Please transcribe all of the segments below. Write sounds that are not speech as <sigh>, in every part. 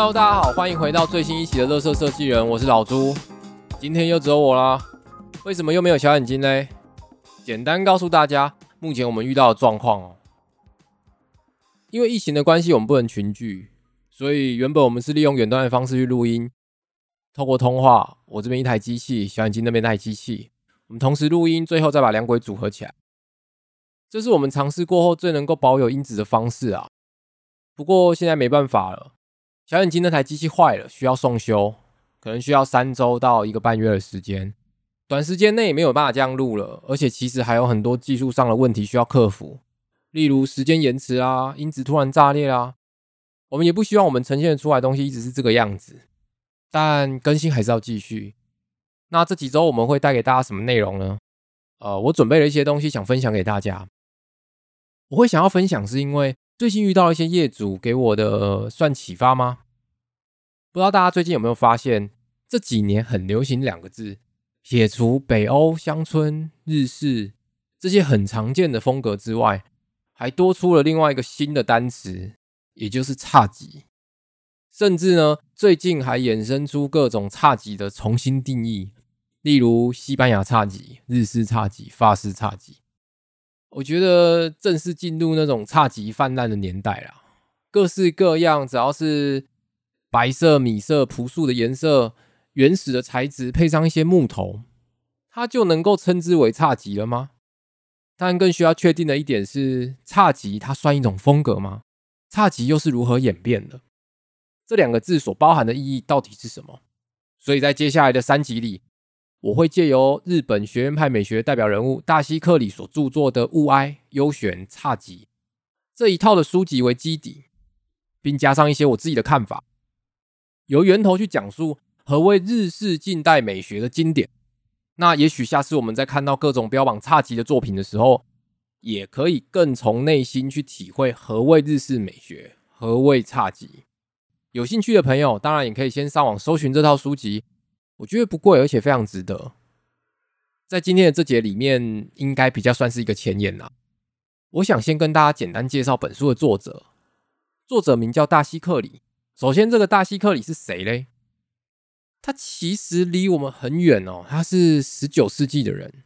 Hello，大家好，欢迎回到最新一期的乐色设计人，我是老朱。今天又只有我啦，为什么又没有小眼睛呢？简单告诉大家，目前我们遇到的状况哦，因为疫情的关系，我们不能群聚，所以原本我们是利用远端的方式去录音，透过通话，我这边一台机器，小眼睛那边那台机器，我们同时录音，最后再把两轨组合起来。这是我们尝试过后最能够保有音质的方式啊。不过现在没办法了，小眼睛那台机器坏了，需要送修，可能需要三周到一个半月的时间。短时间内没有办法这样录了，而且其实还有很多技术上的问题需要克服，例如时间延迟啊，音质突然炸裂啦。我们也不希望我们呈现出来的东西一直是这个样子，但更新还是要继续。那这几周我们会带给大家什么内容呢？呃，我准备了一些东西想分享给大家。我会想要分享，是因为最近遇到一些业主给我的算启发吗？不知道大家最近有没有发现，这几年很流行两个字，撇除北欧乡村、日式这些很常见的风格之外，还多出了另外一个新的单词，也就是侘寂。甚至呢，最近还衍生出各种侘寂的重新定义，例如西班牙侘寂、日式侘寂、法式侘寂。我觉得正式进入那种侘寂泛滥的年代啦，各式各样，只要是白色、米色、朴素的颜色、原始的材质，配上一些木头，它就能够称之为侘寂了吗？但更需要确定的一点是，侘寂它算一种风格吗？侘寂又是如何演变的？这两个字所包含的意义到底是什么？所以在接下来的三集里。我会借由日本学院派美学代表人物大西克里所著作的《物哀优选侘寂》这一套的书籍为基底，并加上一些我自己的看法，由源头去讲述何谓日式近代美学的经典。那也许下次我们在看到各种标榜侘寂的作品的时候，也可以更从内心去体会何谓日式美学，何谓侘寂。有兴趣的朋友，当然也可以先上网搜寻这套书籍。我觉得不贵，而且非常值得。在今天的这节里面，应该比较算是一个前言啦。我想先跟大家简单介绍本书的作者，作者名叫大西克里。首先，这个大西克里是谁嘞？他其实离我们很远哦，他是十九世纪的人，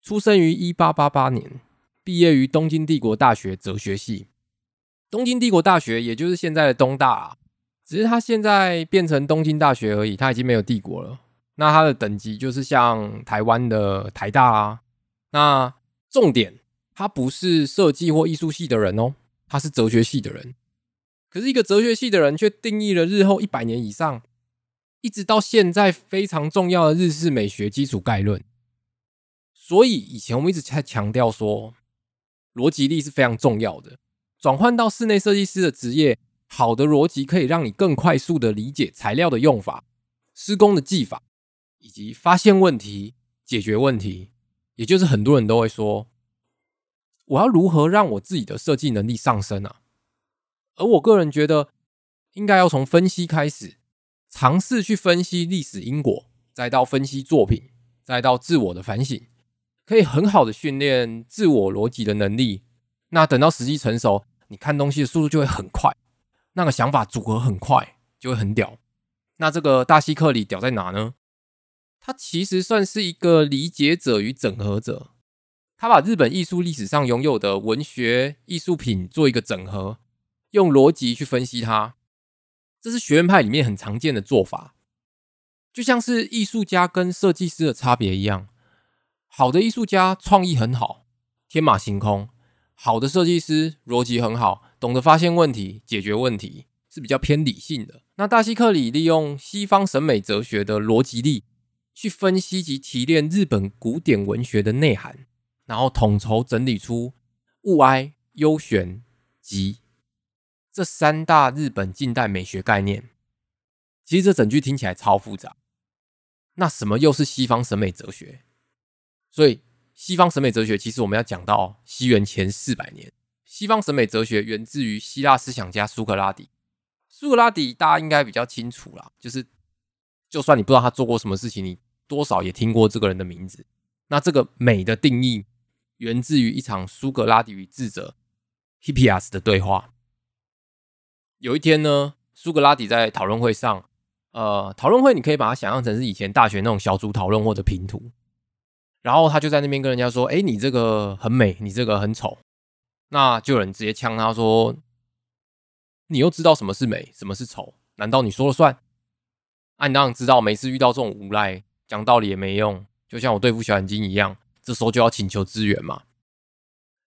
出生于一八八八年，毕业于东京帝国大学哲学系。东京帝国大学也就是现在的东大。只是他现在变成东京大学而已，他已经没有帝国了。那他的等级就是像台湾的台大啊。那重点，他不是设计或艺术系的人哦，他是哲学系的人。可是一个哲学系的人，却定义了日后一百年以上，一直到现在非常重要的日式美学基础概论。所以以前我们一直在强调说，逻辑力是非常重要的。转换到室内设计师的职业。好的逻辑可以让你更快速的理解材料的用法、施工的技法，以及发现问题、解决问题。也就是很多人都会说，我要如何让我自己的设计能力上升啊？而我个人觉得，应该要从分析开始，尝试去分析历史因果，再到分析作品，再到自我的反省，可以很好的训练自我逻辑的能力。那等到时机成熟，你看东西的速度就会很快。那个想法组合很快，就会很屌。那这个大西克里屌在哪呢？他其实算是一个理解者与整合者。他把日本艺术历史上拥有的文学艺术品做一个整合，用逻辑去分析它。这是学院派里面很常见的做法，就像是艺术家跟设计师的差别一样。好的艺术家创意很好，天马行空；好的设计师逻辑很好。懂得发现问题、解决问题是比较偏理性的。那大西克里利用西方审美哲学的逻辑力去分析及提炼日本古典文学的内涵，然后统筹整理出物哀、幽玄及这三大日本近代美学概念。其实这整句听起来超复杂。那什么又是西方审美哲学？所以西方审美哲学其实我们要讲到西元前四百年。西方审美哲学源自于希腊思想家苏格拉底。苏格拉底大家应该比较清楚啦，就是就算你不知道他做过什么事情，你多少也听过这个人的名字。那这个美的定义源自于一场苏格拉底与智者 Hippias 的对话。有一天呢，苏格拉底在讨论会上，呃，讨论会你可以把它想象成是以前大学那种小组讨论或者拼图，然后他就在那边跟人家说：“哎，你这个很美，你这个很丑。”那就有人直接呛他说：“你又知道什么是美，什么是丑？难道你说了算？”按当然知道，每次遇到这种无赖，讲道理也没用，就像我对付小眼睛一样，这时候就要请求支援嘛。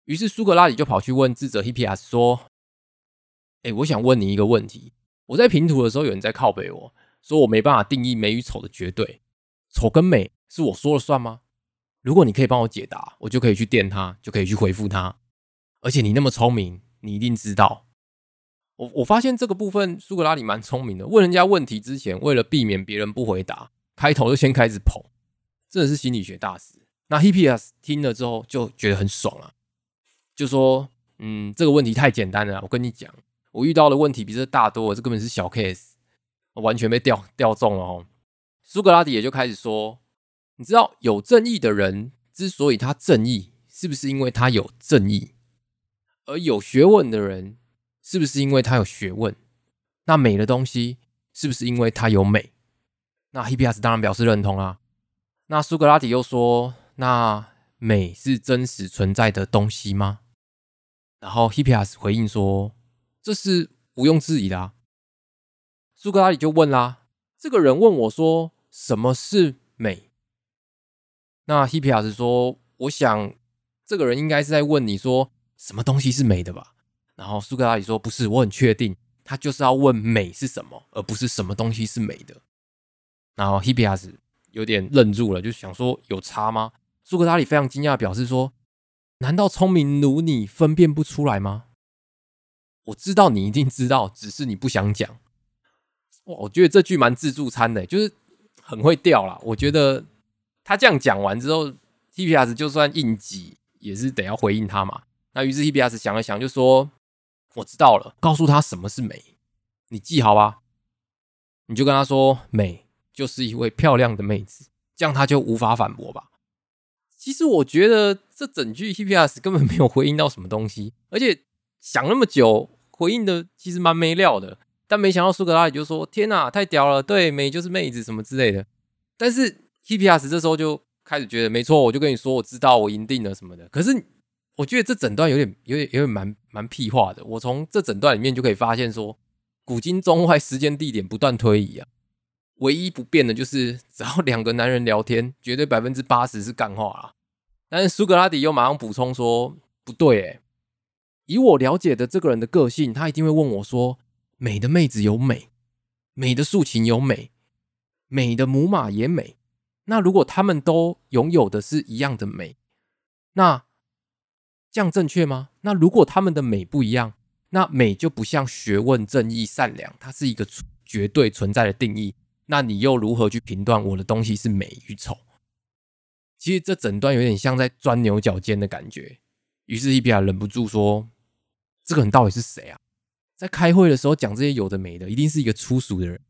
于是苏格拉底就跑去问智者 Hippias 说：“哎，我想问你一个问题。我在评图的时候，有人在靠北我说我没办法定义美与丑的绝对，丑跟美是我说了算吗？如果你可以帮我解答，我就可以去电他，就可以去回复他。而且你那么聪明，你一定知道。我我发现这个部分苏格拉底蛮聪明的。问人家问题之前，为了避免别人不回答，开头就先开始捧，真的是心理学大师。那 Hippias 听了之后就觉得很爽啊，就说：“嗯，这个问题太简单了。我跟你讲，我遇到的问题比这大多，这根本是小 case，完全被钓钓中了哦。”苏格拉底也就开始说：“你知道有正义的人之所以他正义，是不是因为他有正义？而有学问的人。”是不是因为他有学问？那美的东西是不是因为它有美？那 Hippias 当然表示认同啊。那苏格拉底又说：“那美是真实存在的东西吗？”然后 Hippias 回应说：“这是毋庸置疑的。”苏格拉底就问啦：“这个人问我说什么是美？”那 Hippias 说：“我想这个人应该是在问你说什么东西是美的吧？”然后苏格拉底说：“不是，我很确定，他就是要问美是什么，而不是什么东西是美的。”然后 Hippias 有点愣住了，就想说：“有差吗？”苏格拉底非常惊讶，表示说：“难道聪明如你分辨不出来吗？”我知道你一定知道，只是你不想讲。哇，我觉得这句蛮自助餐的，就是很会钓啦。我觉得他这样讲完之后，Hippias 就算应急也是得要回应他嘛。那于是 Hippias 想了想，就说。我知道了，告诉他什么是美，你记好吧。你就跟他说，美就是一位漂亮的妹子，这样他就无法反驳吧。其实我觉得这整句 Hippias 根本没有回应到什么东西，而且想那么久，回应的其实蛮没料的。但没想到苏格拉底就说：“天哪，太屌了！对，美就是妹子什么之类的。”但是 Hippias 这时候就开始觉得，没错，我就跟你说，我知道，我赢定了什么的。可是。我觉得这整段有点、有点、有点蛮蛮屁话的。我从这整段里面就可以发现，说古今中外时间地点不断推移啊，唯一不变的就是只要两个男人聊天，绝对百分之八十是干话啦。但是苏格拉底又马上补充说：“不对，诶，以我了解的这个人的个性，他一定会问我说：美的妹子有美，美的竖琴有美，美的母马也美。那如果他们都拥有的是一样的美，那？”这样正确吗？那如果他们的美不一样，那美就不像学问、正义、善良，它是一个绝对存在的定义。那你又如何去评断我的东西是美与丑？其实这整段有点像在钻牛角尖的感觉。于是伊比亚忍不住说：“这个人到底是谁啊？在开会的时候讲这些有的没的，一定是一个粗俗的人。”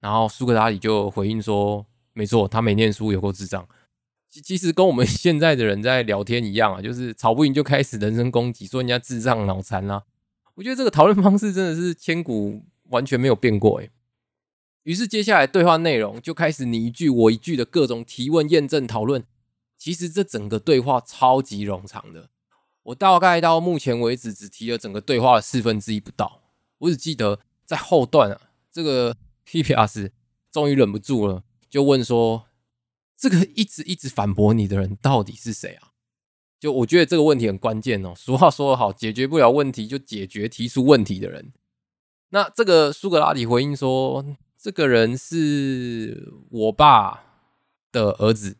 然后苏格拉底就回应说：“没错，他没念书，有够智障。”其其实跟我们 <laughs> 现在的人在聊天一样啊，就是吵不赢就开始人身攻击，说人家智障脑残啦。我觉得这个讨论方式真的是千古完全没有变过诶。于是接下来对话内容就开始你一句我一句的各种提问、验证、讨论。其实这整个对话超级冗长的，我大概到目前为止只提了整个对话的四分之一不到。我只记得在后段啊，这个 P P R 终于忍不住了，就问说。这个一直一直反驳你的人到底是谁啊？就我觉得这个问题很关键哦。俗话说得好，解决不了问题就解决提出问题的人。那这个苏格拉底回应说，这个人是我爸的儿子，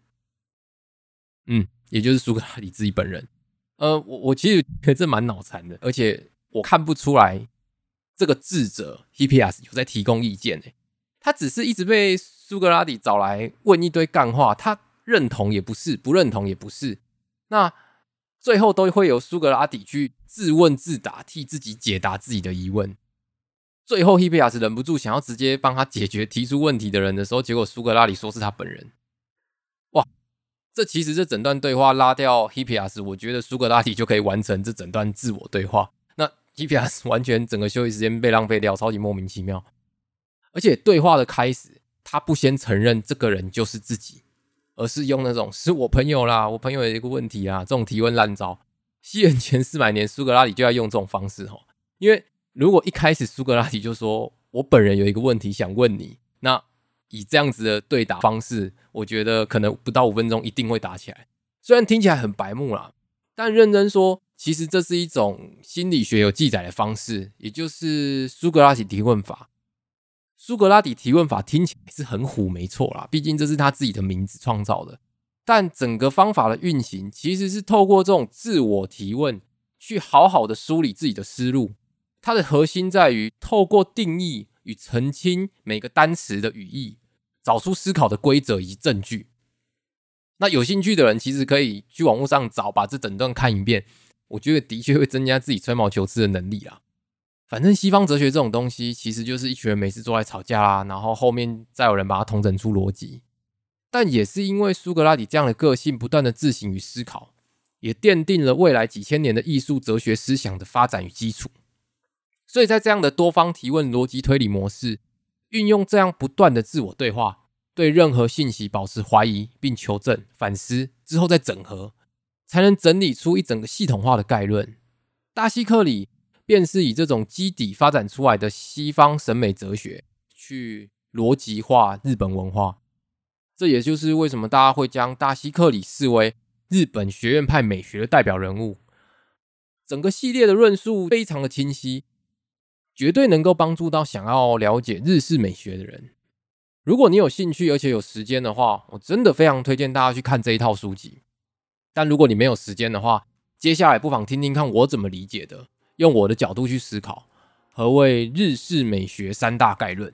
嗯，也就是苏格拉底自己本人。呃，我我其实觉得这蛮脑残的，而且我看不出来这个智者 HPS 有在提供意见呢。他只是一直被苏格拉底找来问一堆干话，他认同也不是，不认同也不是，那最后都会由苏格拉底去自问自答，替自己解答自己的疑问。最后，希比亚斯忍不住想要直接帮他解决提出问题的人的时候，结果苏格拉底说是他本人。哇，这其实这整段对话拉掉希比亚斯，我觉得苏格拉底就可以完成这整段自我对话。那希比亚斯完全整个休息时间被浪费掉，超级莫名其妙。而且对话的开始，他不先承认这个人就是自己，而是用那种是我朋友啦，我朋友有一个问题啊，这种提问烂招。西元前四百年，苏格拉底就要用这种方式哦，因为如果一开始苏格拉底就说我本人有一个问题想问你，那以这样子的对答方式，我觉得可能不到五分钟一定会打起来。虽然听起来很白目啦，但认真说，其实这是一种心理学有记载的方式，也就是苏格拉底提问法。苏格拉底提问法听起来是很虎，没错啦，毕竟这是他自己的名字创造的。但整个方法的运行，其实是透过这种自我提问，去好好的梳理自己的思路。它的核心在于透过定义与澄清每个单词的语义，找出思考的规则以及证据。那有兴趣的人，其实可以去网络上找，把这整段看一遍。我觉得的确会增加自己吹毛求疵的能力啦。反正西方哲学这种东西，其实就是一群人每次坐在吵架啦，然后后面再有人把它统整出逻辑。但也是因为苏格拉底这样的个性，不断的自省与思考，也奠定了未来几千年的艺术哲学思想的发展与基础。所以在这样的多方提问逻辑推理模式，运用这样不断的自我对话，对任何信息保持怀疑，并求证、反思之后再整合，才能整理出一整个系统化的概论。大西克里。便是以这种基底发展出来的西方审美哲学，去逻辑化日本文化。这也就是为什么大家会将大西克里视为日本学院派美学的代表人物。整个系列的论述非常的清晰，绝对能够帮助到想要了解日式美学的人。如果你有兴趣而且有时间的话，我真的非常推荐大家去看这一套书籍。但如果你没有时间的话，接下来不妨听听看我怎么理解的。用我的角度去思考，何谓日式美学三大概论？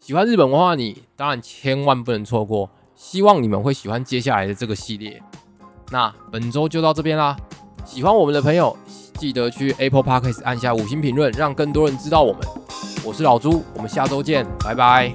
喜欢日本文化，你当然千万不能错过。希望你们会喜欢接下来的这个系列。那本周就到这边啦。喜欢我们的朋友，记得去 Apple Podcast 按下五星评论，让更多人知道我们。我是老朱，我们下周见，拜拜。